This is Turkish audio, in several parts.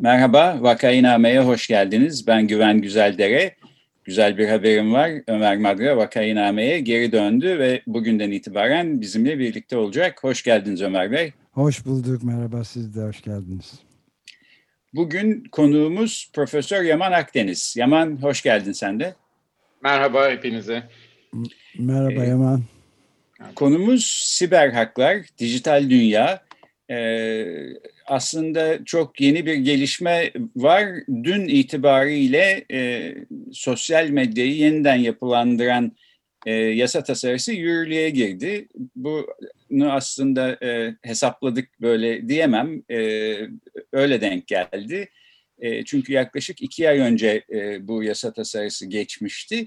Merhaba, Vakainame'ye hoş geldiniz. Ben Güven Güzeldere. Güzel bir haberim var. Ömer Madra Vakainame'ye geri döndü ve bugünden itibaren bizimle birlikte olacak. Hoş geldiniz Ömer Bey. Hoş bulduk, merhaba siz de hoş geldiniz. Bugün konuğumuz Profesör Yaman Akdeniz. Yaman hoş geldin sen de. Merhaba hepinize. Merhaba ee, Yaman. Konumuz siber haklar, dijital dünya. Ee, aslında çok yeni bir gelişme var. Dün itibariyle e, sosyal medyayı yeniden yapılandıran e, yasa tasarısı yürürlüğe girdi. Bunu aslında e, hesapladık böyle diyemem. E, öyle denk geldi. E, çünkü yaklaşık iki ay önce e, bu yasa tasarısı geçmişti.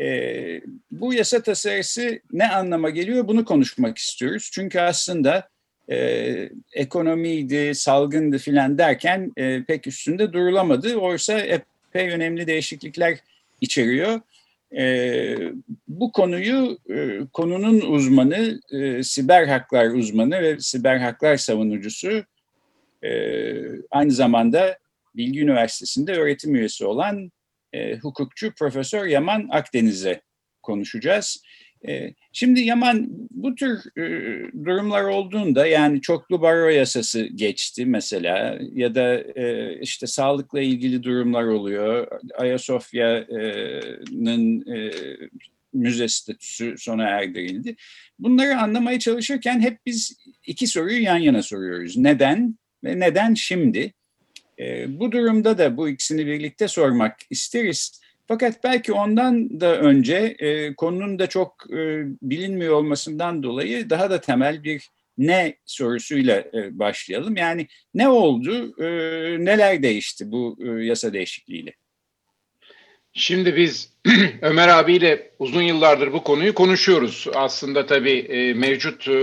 E, bu yasa tasarısı ne anlama geliyor bunu konuşmak istiyoruz. Çünkü aslında e, ekonomiydi, salgındı filan derken e, pek üstünde durulamadı. Oysa epey önemli değişiklikler içeriyor. E, bu konuyu e, konunun uzmanı, e, siber haklar uzmanı ve siber haklar savunucusu e, aynı zamanda Bilgi Üniversitesi'nde öğretim üyesi olan e, hukukçu Profesör Yaman Akdeniz'e konuşacağız. Ee, şimdi Yaman bu tür e, durumlar olduğunda yani çoklu baro yasası geçti mesela ya da e, işte sağlıkla ilgili durumlar oluyor. Ayasofya'nın e, müze statüsü sona erdirildi. Bunları anlamaya çalışırken hep biz iki soruyu yan yana soruyoruz. Neden ve neden şimdi? Bu durumda da bu ikisini birlikte sormak isteriz. Fakat belki ondan da önce e, konunun da çok e, bilinmiyor olmasından dolayı daha da temel bir ne sorusuyla e, başlayalım. Yani ne oldu, e, neler değişti bu e, yasa değişikliğiyle? Şimdi biz Ömer abiyle uzun yıllardır bu konuyu konuşuyoruz. Aslında tabii e, mevcut e,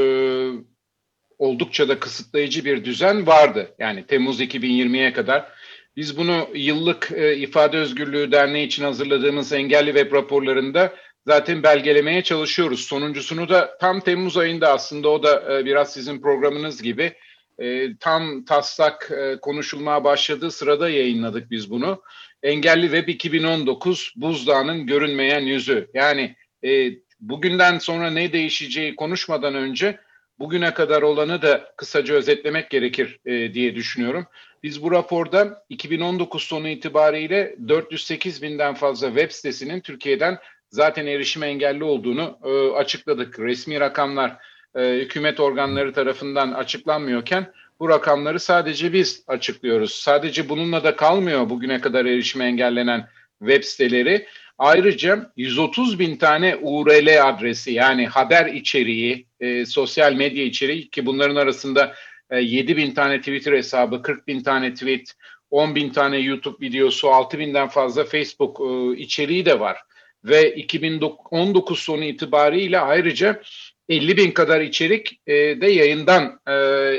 oldukça da kısıtlayıcı bir düzen vardı. Yani Temmuz 2020'ye kadar biz bunu yıllık e, İfade Özgürlüğü Derneği için hazırladığımız engelli web raporlarında zaten belgelemeye çalışıyoruz. Sonuncusunu da tam Temmuz ayında aslında o da e, biraz sizin programınız gibi e, tam taslak e, konuşulmaya başladığı sırada yayınladık biz bunu. Engelli Web 2019 buzdağının görünmeyen yüzü. Yani e, bugünden sonra ne değişeceği konuşmadan önce bugüne kadar olanı da kısaca özetlemek gerekir e, diye düşünüyorum. Biz bu raporda 2019 sonu itibariyle 408 binden fazla web sitesinin Türkiye'den zaten erişim engelli olduğunu e, açıkladık. Resmi rakamlar e, hükümet organları tarafından açıklanmıyorken bu rakamları sadece biz açıklıyoruz. Sadece bununla da kalmıyor bugüne kadar erişim engellenen web siteleri. Ayrıca 130 bin tane URL adresi yani haber içeriği, e, sosyal medya içeriği ki bunların arasında 7 e, bin tane Twitter hesabı, 40 bin tane tweet, 10 bin tane YouTube videosu, 6 binden fazla Facebook e, içeriği de var. Ve 2019 sonu itibariyle ayrıca 50 bin kadar içerik e, de yayından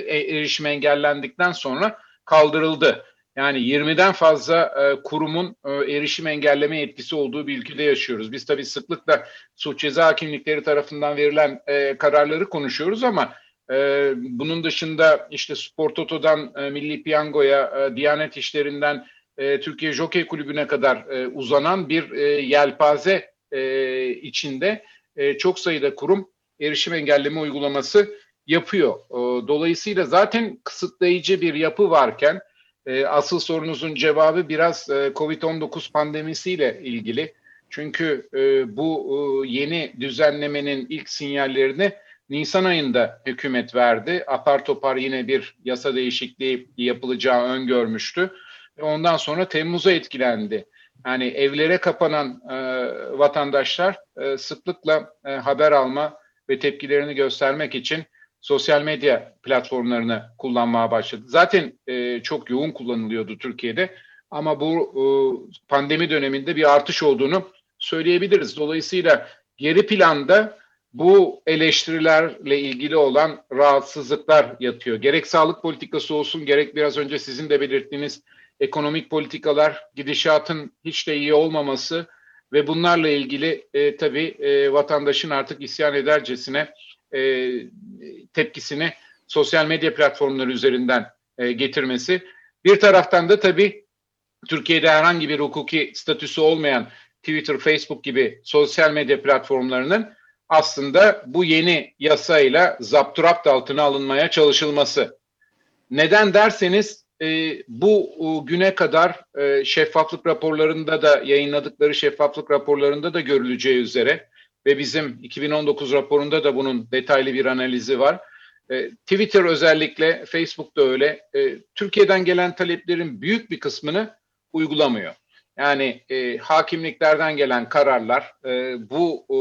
erişim engellendikten sonra kaldırıldı. Yani 20'den fazla kurumun erişim engelleme etkisi olduğu bir ülkede yaşıyoruz. Biz tabii sıklıkla suç ceza hakimlikleri tarafından verilen kararları konuşuyoruz ama ee, bunun dışında işte Spor Toto'dan e, Milli Piyango'ya, e, Diyanet İşlerinden e, Türkiye Jockey Kulübü'ne kadar e, uzanan bir e, yelpaze e, içinde e, çok sayıda kurum erişim engelleme uygulaması yapıyor. E, dolayısıyla zaten kısıtlayıcı bir yapı varken e, asıl sorunuzun cevabı biraz e, COVID-19 pandemisiyle ilgili. Çünkü e, bu e, yeni düzenlemenin ilk sinyallerini Nisan ayında hükümet verdi. Apar topar yine bir yasa değişikliği yapılacağı öngörmüştü. Ondan sonra Temmuz'a etkilendi. Yani evlere kapanan e, vatandaşlar e, sıklıkla e, haber alma ve tepkilerini göstermek için sosyal medya platformlarını kullanmaya başladı. Zaten e, çok yoğun kullanılıyordu Türkiye'de ama bu e, pandemi döneminde bir artış olduğunu söyleyebiliriz. Dolayısıyla geri planda bu eleştirilerle ilgili olan rahatsızlıklar yatıyor. Gerek sağlık politikası olsun, gerek biraz önce sizin de belirttiğiniz ekonomik politikalar, gidişatın hiç de iyi olmaması ve bunlarla ilgili e, tabii e, vatandaşın artık isyan edercesine e, tepkisini sosyal medya platformları üzerinden e, getirmesi. Bir taraftan da tabii Türkiye'de herhangi bir hukuki statüsü olmayan Twitter, Facebook gibi sosyal medya platformlarının aslında bu yeni yasayla zapturapt altına alınmaya çalışılması. Neden derseniz e, bu güne kadar e, şeffaflık raporlarında da yayınladıkları şeffaflık raporlarında da görüleceği üzere ve bizim 2019 raporunda da bunun detaylı bir analizi var. E, Twitter özellikle, Facebook da öyle. E, Türkiye'den gelen taleplerin büyük bir kısmını uygulamıyor. Yani e, hakimliklerden gelen kararlar e, bu e,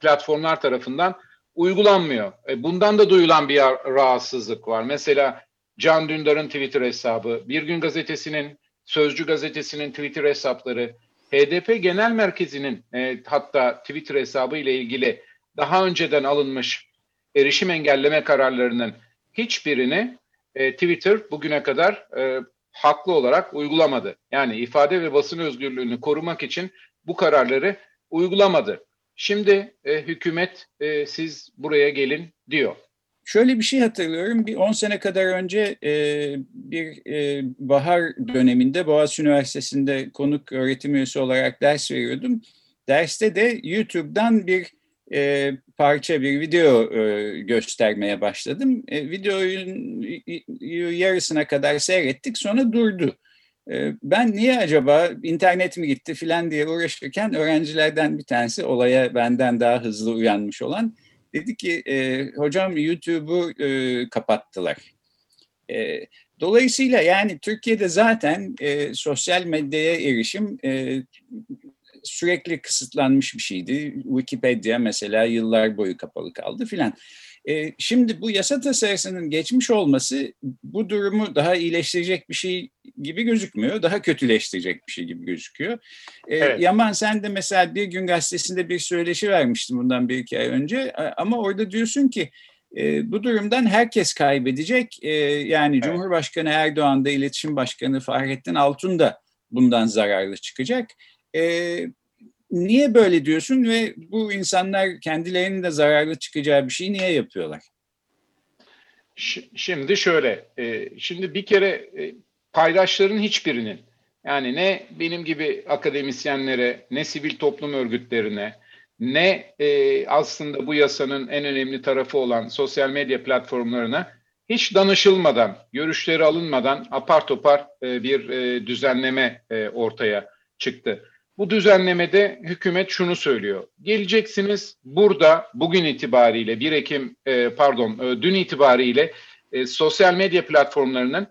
platformlar tarafından uygulanmıyor. E, bundan da duyulan bir rahatsızlık var. Mesela Can Dündar'ın Twitter hesabı, Bir Gün Gazetesi'nin, Sözcü Gazetesi'nin Twitter hesapları, HDP Genel Merkezi'nin e, hatta Twitter hesabı ile ilgili daha önceden alınmış erişim engelleme kararlarının hiçbirini e, Twitter bugüne kadar e, haklı olarak uygulamadı. Yani ifade ve basın özgürlüğünü korumak için bu kararları uygulamadı. Şimdi e, hükümet e, siz buraya gelin diyor. Şöyle bir şey hatırlıyorum. Bir 10 sene kadar önce e, bir e, bahar döneminde Boğaziçi Üniversitesi'nde konuk öğretim üyesi olarak ders veriyordum. Derste de YouTube'dan bir e, parça, bir video e, göstermeye başladım. E, videonun yarısına kadar seyrettik sonra durdu. E, ben niye acaba internet mi gitti filan diye uğraşırken öğrencilerden bir tanesi olaya benden daha hızlı uyanmış olan dedi ki e, hocam YouTube'u e, kapattılar. E, dolayısıyla yani Türkiye'de zaten e, sosyal medyaya erişim e, sürekli kısıtlanmış bir şeydi. Wikipedia mesela yıllar boyu kapalı kaldı filan. E, şimdi bu yasa tasarısının geçmiş olması bu durumu daha iyileştirecek bir şey gibi gözükmüyor. Daha kötüleştirecek bir şey gibi gözüküyor. E, evet. Yaman sen de mesela bir gün gazetesinde bir söyleşi vermiştin bundan bir iki ay önce. Ama orada diyorsun ki e, bu durumdan herkes kaybedecek. E, yani evet. Cumhurbaşkanı Erdoğan da İletişim Başkanı Fahrettin Altun da bundan zararlı çıkacak. E, niye böyle diyorsun ve bu insanlar kendilerinin de zararlı çıkacağı bir şeyi niye yapıyorlar? Şimdi şöyle, e, şimdi bir kere e, paydaşların hiçbirinin yani ne benim gibi akademisyenlere, ne sivil toplum örgütlerine, ne e, aslında bu yasanın en önemli tarafı olan sosyal medya platformlarına hiç danışılmadan, görüşleri alınmadan apar topar bir düzenleme ortaya çıktı. Bu düzenlemede hükümet şunu söylüyor. Geleceksiniz burada bugün itibariyle 1 Ekim e, pardon e, dün itibariyle e, sosyal medya platformlarının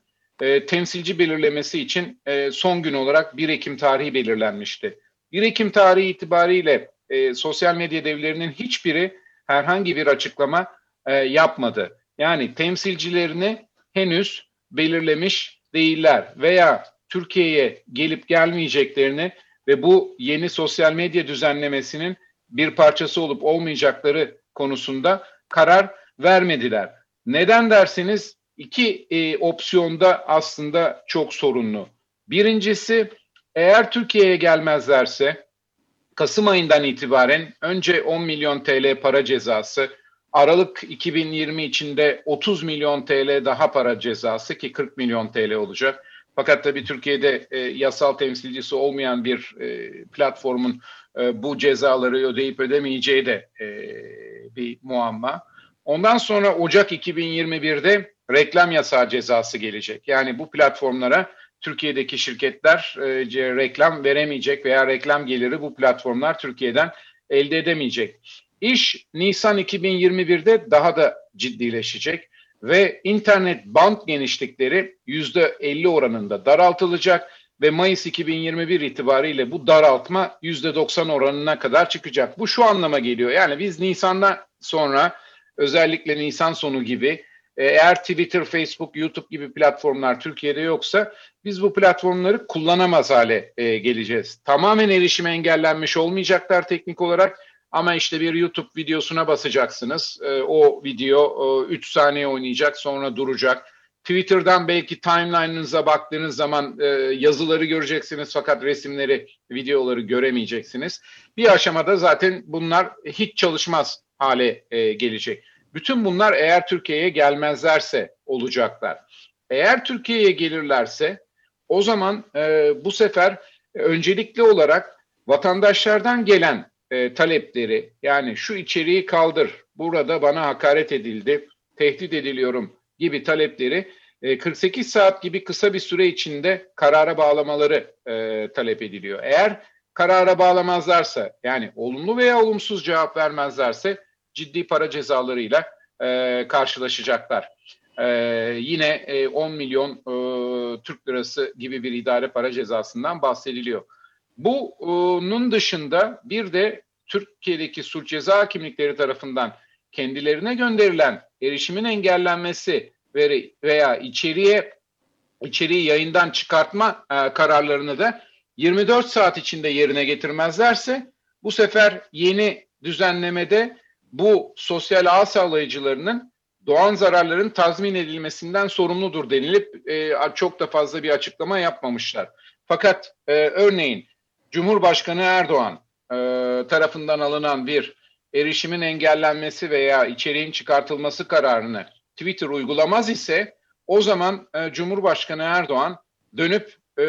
temsilci belirlemesi için son gün olarak 1 Ekim tarihi belirlenmişti. 1 Ekim tarihi itibariyle sosyal medya devlerinin hiçbiri herhangi bir açıklama yapmadı. Yani temsilcilerini henüz belirlemiş değiller veya Türkiye'ye gelip gelmeyeceklerini ve bu yeni sosyal medya düzenlemesinin bir parçası olup olmayacakları konusunda karar vermediler. Neden derseniz iki e, opsiyonda aslında çok sorunlu. Birincisi eğer Türkiye'ye gelmezlerse Kasım ayından itibaren önce 10 milyon TL para cezası, Aralık 2020 içinde 30 milyon TL daha para cezası ki 40 milyon TL olacak. Fakat tabii Türkiye'de e, yasal temsilcisi olmayan bir e, platformun e, bu cezaları ödeyip ödemeyeceği de e, bir muamma. Ondan sonra Ocak 2021'de reklam yasağı cezası gelecek. Yani bu platformlara Türkiye'deki şirketler e, reklam veremeyecek veya reklam geliri bu platformlar Türkiye'den elde edemeyecek. İş Nisan 2021'de daha da ciddileşecek ve internet band genişlikleri yüzde 50 oranında daraltılacak ve Mayıs 2021 itibariyle bu daraltma %90 oranına kadar çıkacak. Bu şu anlama geliyor. Yani biz Nisan'dan sonra özellikle Nisan sonu gibi e, eğer Twitter, Facebook, YouTube gibi platformlar Türkiye'de yoksa biz bu platformları kullanamaz hale e, geleceğiz. Tamamen erişime engellenmiş olmayacaklar teknik olarak ama işte bir YouTube videosuna basacaksınız. E, o video 3 e, saniye oynayacak sonra duracak. Twitter'dan belki timeline'ınıza baktığınız zaman e, yazıları göreceksiniz fakat resimleri, videoları göremeyeceksiniz. Bir aşamada zaten bunlar hiç çalışmaz hale e, gelecek. Bütün bunlar eğer Türkiye'ye gelmezlerse olacaklar. Eğer Türkiye'ye gelirlerse o zaman e, bu sefer öncelikli olarak vatandaşlardan gelen e, talepleri yani şu içeriği kaldır, burada bana hakaret edildi, tehdit ediliyorum gibi talepleri 48 e, saat gibi kısa bir süre içinde karara bağlamaları e, talep ediliyor. Eğer karara bağlamazlarsa yani olumlu veya olumsuz cevap vermezlerse ciddi para cezalarıyla e, karşılaşacaklar. E, yine e, 10 milyon e, Türk lirası gibi bir idare para cezasından bahsediliyor. Bunun dışında bir de Türkiye'deki suç ceza kimlikleri tarafından kendilerine gönderilen erişimin engellenmesi veya içeriye içeriği yayından çıkartma e, kararlarını da 24 saat içinde yerine getirmezlerse bu sefer yeni düzenlemede bu sosyal ağ sağlayıcılarının doğan zararların tazmin edilmesinden sorumludur denilip e, çok da fazla bir açıklama yapmamışlar. Fakat e, örneğin Cumhurbaşkanı Erdoğan e, tarafından alınan bir erişimin engellenmesi veya içeriğin çıkartılması kararını Twitter uygulamaz ise o zaman e, Cumhurbaşkanı Erdoğan dönüp e,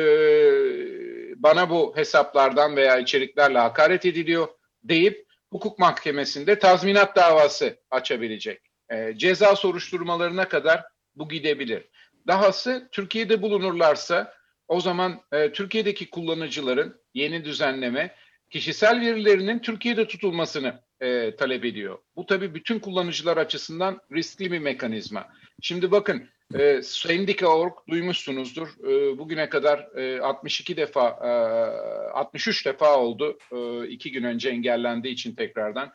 bana bu hesaplardan veya içeriklerle hakaret ediliyor deyip hukuk mahkemesinde tazminat davası açabilecek. E, ceza soruşturmalarına kadar bu gidebilir. Dahası Türkiye'de bulunurlarsa o zaman e, Türkiye'deki kullanıcıların yeni düzenleme kişisel verilerinin Türkiye'de tutulmasını e, talep ediyor. Bu tabii bütün kullanıcılar açısından riskli bir mekanizma. Şimdi bakın e, Sendika.org duymuşsunuzdur. E, bugüne kadar e, 62 defa, e, 63 defa oldu. E, iki gün önce engellendiği için tekrardan.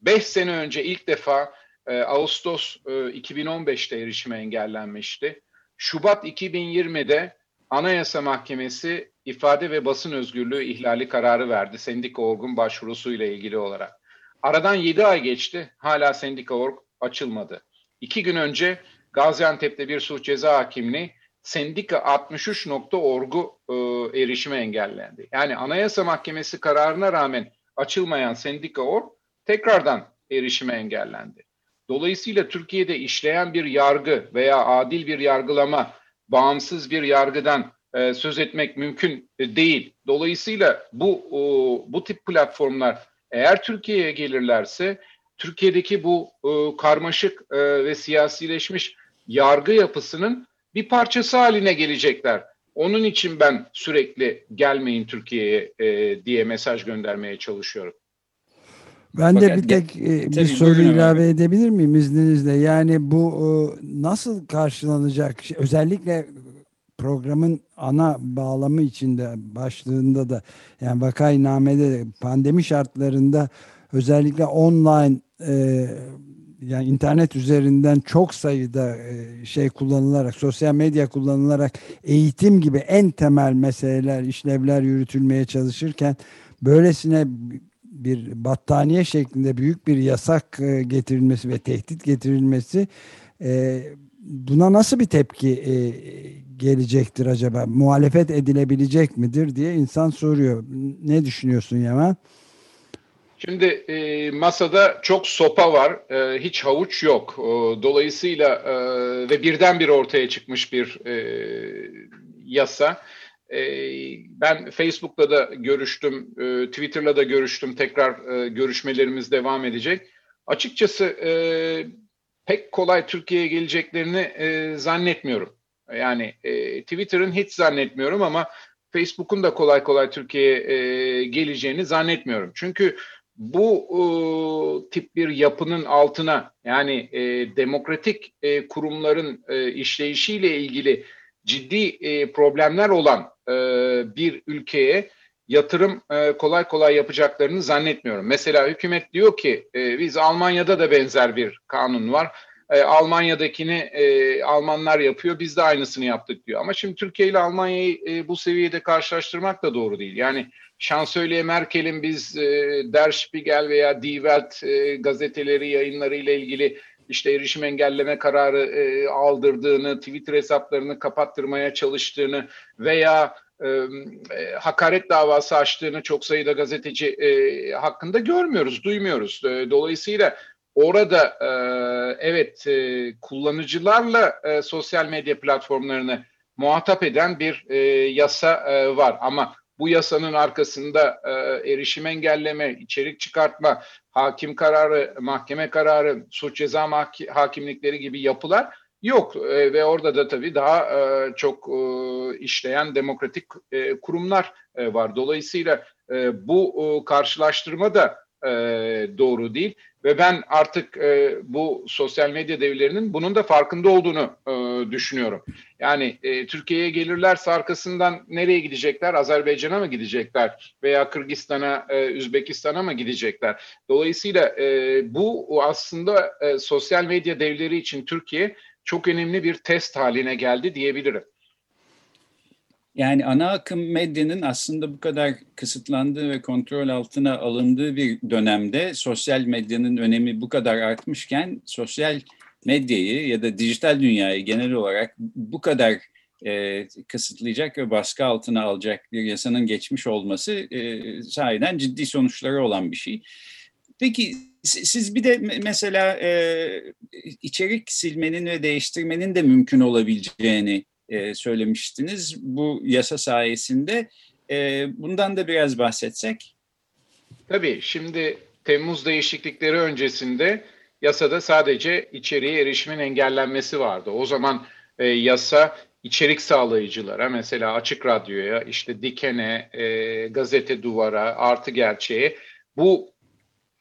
5 sene önce ilk defa e, Ağustos e, 2015'te erişime engellenmişti. Şubat 2020'de Anayasa Mahkemesi ifade ve basın özgürlüğü ihlali kararı verdi Sendika.org'un başvurusuyla ilgili olarak. Aradan 7 ay geçti, hala Sendika.org açılmadı. İki gün önce Gaziantep'te bir suç ceza hakimliği sendika63.org'u e, erişime engellendi. Yani Anayasa Mahkemesi kararına rağmen açılmayan Sendika.org tekrardan erişime engellendi. Dolayısıyla Türkiye'de işleyen bir yargı veya adil bir yargılama, bağımsız bir yargıdan e, söz etmek mümkün değil. Dolayısıyla bu o, bu tip platformlar eğer Türkiye'ye gelirlerse Türkiye'deki bu e, karmaşık e, ve siyasileşmiş yargı yapısının bir parçası haline gelecekler. Onun için ben sürekli gelmeyin Türkiye'ye e, diye mesaj göndermeye çalışıyorum. Ben de bir tek e, bir soru ilave abi. edebilir miyim izninizle? Yani bu e, nasıl karşılanacak? Özellikle programın ana bağlamı içinde başlığında da yani vakainamede de pandemi şartlarında özellikle online e, yani internet üzerinden çok sayıda e, şey kullanılarak sosyal medya kullanılarak eğitim gibi en temel meseleler işlevler yürütülmeye çalışırken böylesine bir battaniye şeklinde büyük bir yasak e, getirilmesi ve tehdit getirilmesi e, buna nasıl bir tepki e, gelecektir acaba? Muhalefet edilebilecek midir diye insan soruyor. Ne düşünüyorsun Yaman? Şimdi e, masada çok sopa var, e, hiç havuç yok. E, dolayısıyla e, ve birdenbire ortaya çıkmış bir e, yasa. E, ben Facebook'ta da görüştüm, e, Twitter'la da görüştüm. Tekrar e, görüşmelerimiz devam edecek. Açıkçası e, pek kolay Türkiye'ye geleceklerini zannetmiyorum. Yani Twitter'ın hiç zannetmiyorum ama Facebook'un da kolay kolay Türkiye'ye geleceğini zannetmiyorum. Çünkü bu tip bir yapının altına yani demokratik kurumların e, işleyişiyle ilgili ciddi e, problemler olan e, bir ülkeye yatırım e, kolay kolay yapacaklarını zannetmiyorum. Mesela hükümet diyor ki e, biz Almanya'da da benzer bir kanun var. E, Almanya'dakini e, Almanlar yapıyor biz de aynısını yaptık diyor. Ama şimdi Türkiye ile Almanya'yı e, bu seviyede karşılaştırmak da doğru değil. Yani Şansölye Merkel'in biz e, Der Spiegel veya Die Welt e, gazeteleri yayınları ile ilgili işte erişim engelleme kararı e, aldırdığını, Twitter hesaplarını kapattırmaya çalıştığını veya e, e, hakaret davası açtığını çok sayıda gazeteci e, hakkında görmüyoruz, duymuyoruz. E, dolayısıyla orada e, evet e, kullanıcılarla e, sosyal medya platformlarını muhatap eden bir e, yasa e, var ama bu yasanın arkasında e, erişim engelleme, içerik çıkartma, hakim kararı, mahkeme kararı, suç ceza hakimlikleri gibi yapılar yok. E, ve orada da tabii daha e, çok e, işleyen demokratik e, kurumlar e, var. Dolayısıyla e, bu e, karşılaştırma da e, doğru değil ve ben artık e, bu sosyal medya devlerinin bunun da farkında olduğunu e, düşünüyorum. Yani e, Türkiye'ye gelirlerse arkasından nereye gidecekler? Azerbaycan'a mı gidecekler? Veya Kırgızistan'a, e, Üzbekistan'a mı gidecekler? Dolayısıyla e, bu aslında e, sosyal medya devleri için Türkiye çok önemli bir test haline geldi diyebilirim. Yani ana akım medyanın aslında bu kadar kısıtlandığı ve kontrol altına alındığı bir dönemde sosyal medyanın önemi bu kadar artmışken sosyal medyayı ya da dijital dünyayı genel olarak bu kadar e, kısıtlayacak ve baskı altına alacak bir yasanın geçmiş olması e, sahiden ciddi sonuçları olan bir şey. Peki siz bir de mesela e, içerik silmenin ve değiştirmenin de mümkün olabileceğini e, söylemiştiniz bu yasa sayesinde. E, bundan da biraz bahsetsek. Tabii şimdi Temmuz değişiklikleri öncesinde yasada sadece içeriğe erişimin engellenmesi vardı. O zaman e, yasa içerik sağlayıcılara mesela Açık Radyo'ya, işte Diken'e, e, Gazete Duvar'a, Artı Gerçeğe bu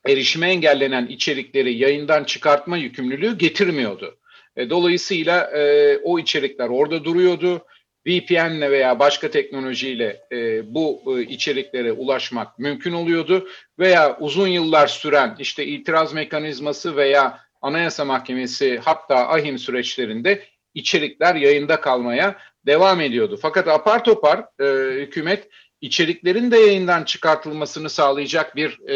erişime engellenen içerikleri yayından çıkartma yükümlülüğü getirmiyordu. E, dolayısıyla e, o içerikler orada duruyordu. VPN'le veya başka teknolojiyle e, bu e, içeriklere ulaşmak mümkün oluyordu veya uzun yıllar süren işte itiraz mekanizması veya Anayasa Mahkemesi hatta ahim süreçlerinde içerikler yayında kalmaya devam ediyordu. Fakat apar topar e, hükümet içeriklerin de yayından çıkartılmasını sağlayacak bir e,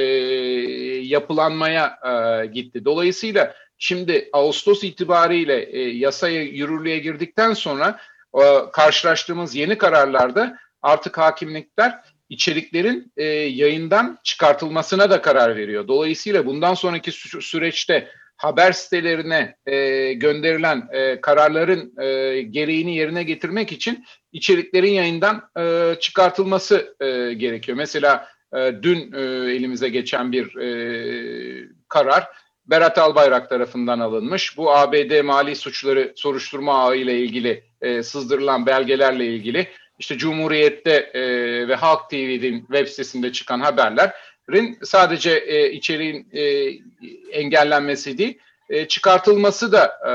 yapılanmaya e, gitti. Dolayısıyla Şimdi Ağustos itibariyle e, yasaya yürürlüğe girdikten sonra e, karşılaştığımız yeni kararlarda artık hakimlikler içeriklerin e, yayından çıkartılmasına da karar veriyor. Dolayısıyla bundan sonraki sü- süreçte haber sitelerine e, gönderilen e, kararların e, gereğini yerine getirmek için içeriklerin yayından e, çıkartılması e, gerekiyor. Mesela e, dün e, elimize geçen bir e, karar Berat Albayrak tarafından alınmış. Bu ABD mali suçları soruşturma ağı ile ilgili e, sızdırılan belgelerle ilgili işte Cumhuriyet'te e, ve Halk TV'nin web sitesinde çıkan haberlerin sadece e, içeriğin e, engellenmesi değil, e, çıkartılması da e,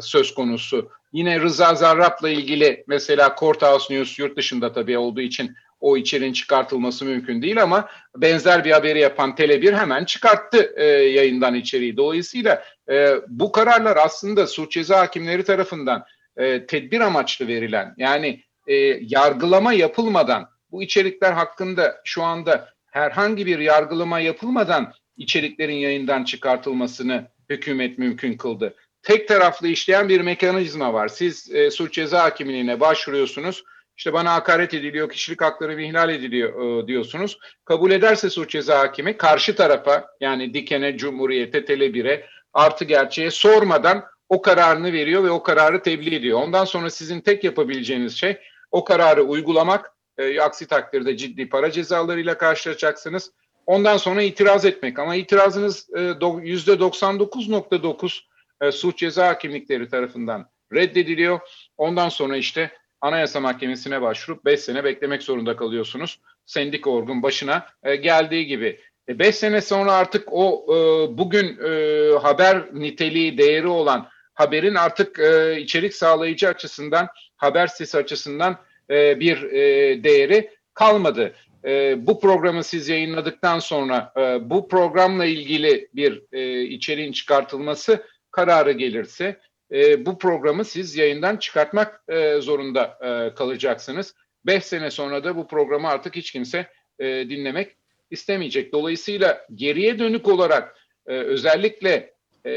söz konusu. Yine Rıza Zarrab'la ilgili mesela Courthouse News yurt dışında tabii olduğu için o içeriğin çıkartılması mümkün değil ama benzer bir haberi yapan Tele1 hemen çıkarttı e, yayından içeriği. Dolayısıyla e, bu kararlar aslında suç ceza hakimleri tarafından e, tedbir amaçlı verilen yani e, yargılama yapılmadan bu içerikler hakkında şu anda herhangi bir yargılama yapılmadan içeriklerin yayından çıkartılmasını hükümet mümkün kıldı. Tek taraflı işleyen bir mekanizma var. Siz e, suç ceza hakimliğine başvuruyorsunuz işte bana hakaret ediliyor, kişilik hakları ihlal ediliyor e, diyorsunuz. Kabul ederse suç ceza hakimi karşı tarafa yani Diken'e, Cumhuriyet'e, Tele1'e artı gerçeğe sormadan o kararını veriyor ve o kararı tebliğ ediyor. Ondan sonra sizin tek yapabileceğiniz şey o kararı uygulamak. E, aksi takdirde ciddi para cezalarıyla karşılaşacaksınız. Ondan sonra itiraz etmek ama itirazınız e, %99.9 e, suç ceza hakimlikleri tarafından reddediliyor. Ondan sonra işte Anayasa Mahkemesi'ne başvurup 5 sene beklemek zorunda kalıyorsunuz. Sendik orgun başına e, geldiği gibi. 5 e, sene sonra artık o e, bugün e, haber niteliği, değeri olan haberin artık e, içerik sağlayıcı açısından, haber sitesi açısından e, bir e, değeri kalmadı. E, bu programı siz yayınladıktan sonra e, bu programla ilgili bir e, içeriğin çıkartılması kararı gelirse e, bu programı siz yayından çıkartmak e, zorunda e, kalacaksınız. Beş sene sonra da bu programı artık hiç kimse e, dinlemek istemeyecek. Dolayısıyla geriye dönük olarak e, özellikle e,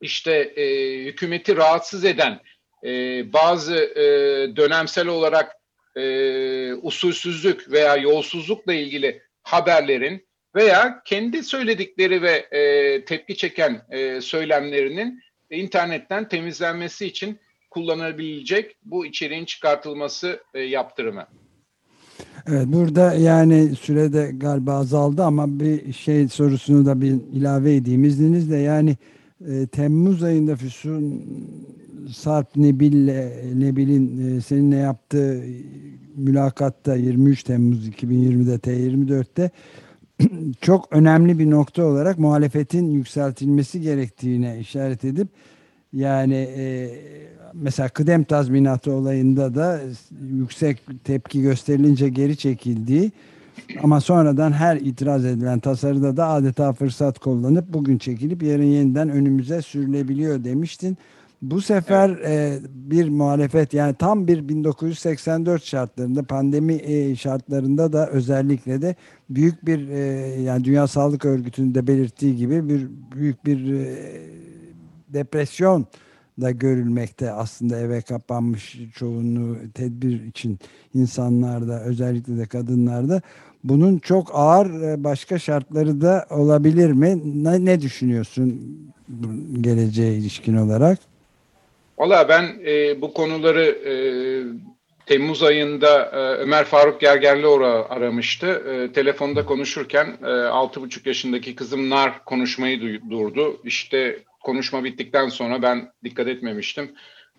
işte e, hükümeti rahatsız eden e, bazı e, dönemsel olarak e, usulsüzlük veya yolsuzlukla ilgili haberlerin veya kendi söyledikleri ve e, tepki çeken e, söylemlerinin internetten temizlenmesi için kullanabilecek bu içeriğin çıkartılması e, yaptırımı. Evet burada yani sürede galiba azaldı ama bir şey sorusunu da bir ilave edeyim izninizle yani e, Temmuz ayında Füsun Sarp Nebil'le Nebil'in e, seninle yaptığı mülakatta 23 Temmuz 2020'de T24'te çok önemli bir nokta olarak muhalefetin yükseltilmesi gerektiğine işaret edip yani e, mesela kıdem tazminatı olayında da yüksek tepki gösterilince geri çekildiği ama sonradan her itiraz edilen tasarıda da adeta fırsat kullanıp bugün çekilip yarın yeniden önümüze sürülebiliyor demiştin. Bu sefer evet. e, bir muhalefet yani tam bir 1984 şartlarında pandemi e, şartlarında da özellikle de büyük bir e, yani Dünya Sağlık Örgütü'nün de belirttiği gibi bir büyük bir e, depresyon da görülmekte aslında eve kapanmış çoğunluğu tedbir için insanlarda özellikle de kadınlarda bunun çok ağır e, başka şartları da olabilir mi? Ne, ne düşünüyorsun geleceğe ilişkin olarak? Valla ben e, bu konuları e, Temmuz ayında e, Ömer Faruk Gergerlioğlu aramıştı. E, telefonda konuşurken e, 6,5 yaşındaki kızım Nar konuşmayı durdu. İşte konuşma bittikten sonra ben dikkat etmemiştim.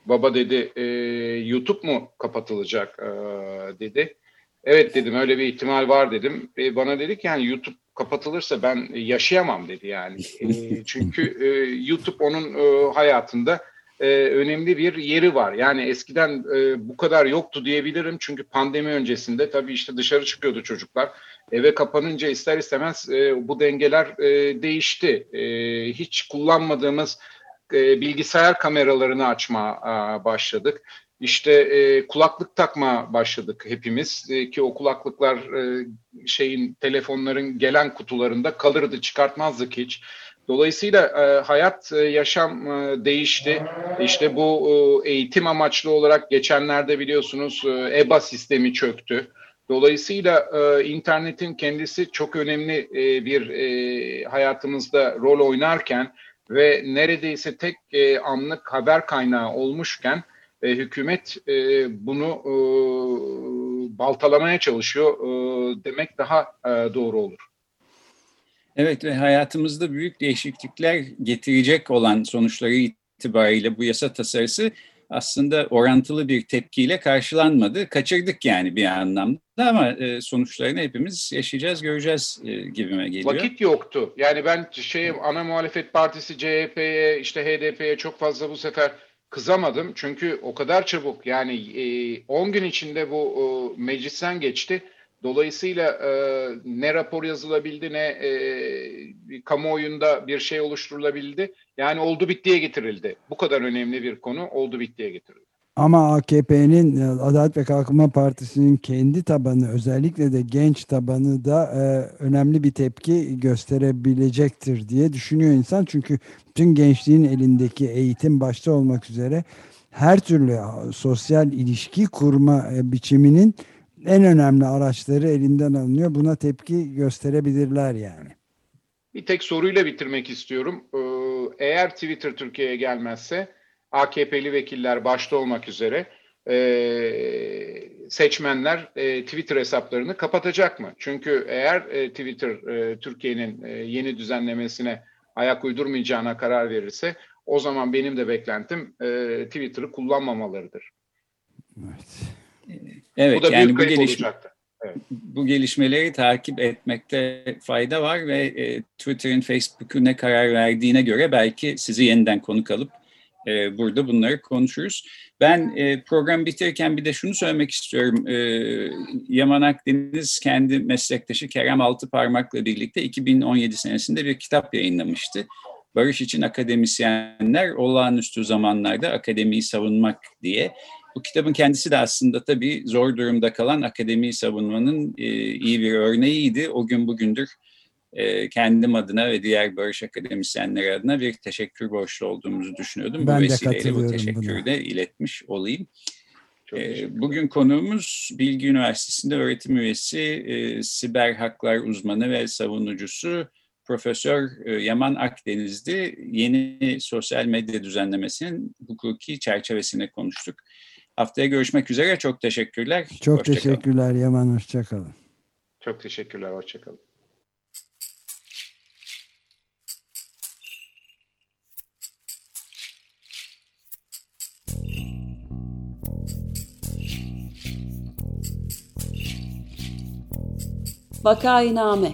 Baba dedi e, YouTube mu kapatılacak e, dedi. Evet dedim öyle bir ihtimal var dedim. E, bana dedi ki yani YouTube kapatılırsa ben yaşayamam dedi yani. E, çünkü e, YouTube onun e, hayatında e, önemli bir yeri var. Yani eskiden e, bu kadar yoktu diyebilirim. Çünkü pandemi öncesinde tabii işte dışarı çıkıyordu çocuklar. Eve kapanınca ister istemez e, bu dengeler e, değişti. E, hiç kullanmadığımız e, bilgisayar kameralarını açma e, başladık. İşte e, kulaklık takma başladık hepimiz e, ki o kulaklıklar e, şeyin telefonların gelen kutularında kalırdı çıkartmazdık hiç. Dolayısıyla e, hayat, e, yaşam e, değişti. İşte bu e, eğitim amaçlı olarak geçenlerde biliyorsunuz e, EBA sistemi çöktü. Dolayısıyla e, internetin kendisi çok önemli e, bir e, hayatımızda rol oynarken ve neredeyse tek e, anlık haber kaynağı olmuşken e, hükümet e, bunu e, baltalamaya çalışıyor e, demek daha e, doğru olur. Evet ve hayatımızda büyük değişiklikler getirecek olan sonuçları itibariyle bu yasa tasarısı aslında orantılı bir tepkiyle karşılanmadı. Kaçırdık yani bir anlamda ama e, sonuçlarını hepimiz yaşayacağız, göreceğiz e, gibime geliyor. Vakit yoktu. Yani ben şey ana muhalefet partisi CHP'ye işte HDP'ye çok fazla bu sefer kızamadım. Çünkü o kadar çabuk yani 10 e, gün içinde bu meclisten geçti Dolayısıyla e, ne rapor yazılabildi ne e, kamuoyunda bir şey oluşturulabildi. Yani oldu bittiye getirildi. Bu kadar önemli bir konu oldu bittiye getirildi. Ama AKP'nin e, Adalet ve Kalkınma Partisi'nin kendi tabanı özellikle de genç tabanı da e, önemli bir tepki gösterebilecektir diye düşünüyor insan. Çünkü bütün gençliğin elindeki eğitim başta olmak üzere her türlü sosyal ilişki kurma e, biçiminin en önemli araçları elinden alınıyor. Buna tepki gösterebilirler yani. Bir tek soruyla bitirmek istiyorum. Ee, eğer Twitter Türkiye'ye gelmezse AKP'li vekiller başta olmak üzere e, seçmenler e, Twitter hesaplarını kapatacak mı? Çünkü eğer e, Twitter Türkiye'nin yeni düzenlemesine ayak uydurmayacağına karar verirse o zaman benim de beklentim Twitter'ı kullanmamalarıdır. Evet. Evet, Bu da yani bu gelişme, olacaktı. evet. bu gelişmeleri takip etmekte fayda var ve e, Twitter'ın Facebook'un ne karar verdiğine göre belki sizi yeniden konuk alıp e, burada bunları konuşuruz. Ben e, program bitirirken bir de şunu söylemek istiyorum. E, Yaman Akdeniz kendi meslektaşı Kerem Altıparmak'la birlikte 2017 senesinde bir kitap yayınlamıştı. Barış için akademisyenler olağanüstü zamanlarda akademiyi savunmak diye. Bu kitabın kendisi de aslında tabii zor durumda kalan akademiyi savunmanın e, iyi bir örneğiydi. O gün bugündür e, kendim adına ve diğer barış akademisyenleri adına bir teşekkür borçlu olduğumuzu düşünüyordum. Ben bu vesileyle bu teşekkürü buna. de iletmiş olayım. E, bugün konuğumuz Bilgi Üniversitesi'nde öğretim üyesi, e, siber haklar uzmanı ve savunucusu Profesör e, Yaman Akdeniz'di. Yeni sosyal medya düzenlemesinin hukuki çerçevesine konuştuk. Haftaya görüşmek üzere. Çok teşekkürler. Çok hoşça teşekkürler kalın. Yaman. Hoşçakalın. Çok teşekkürler. Hoşçakalın. Vakainame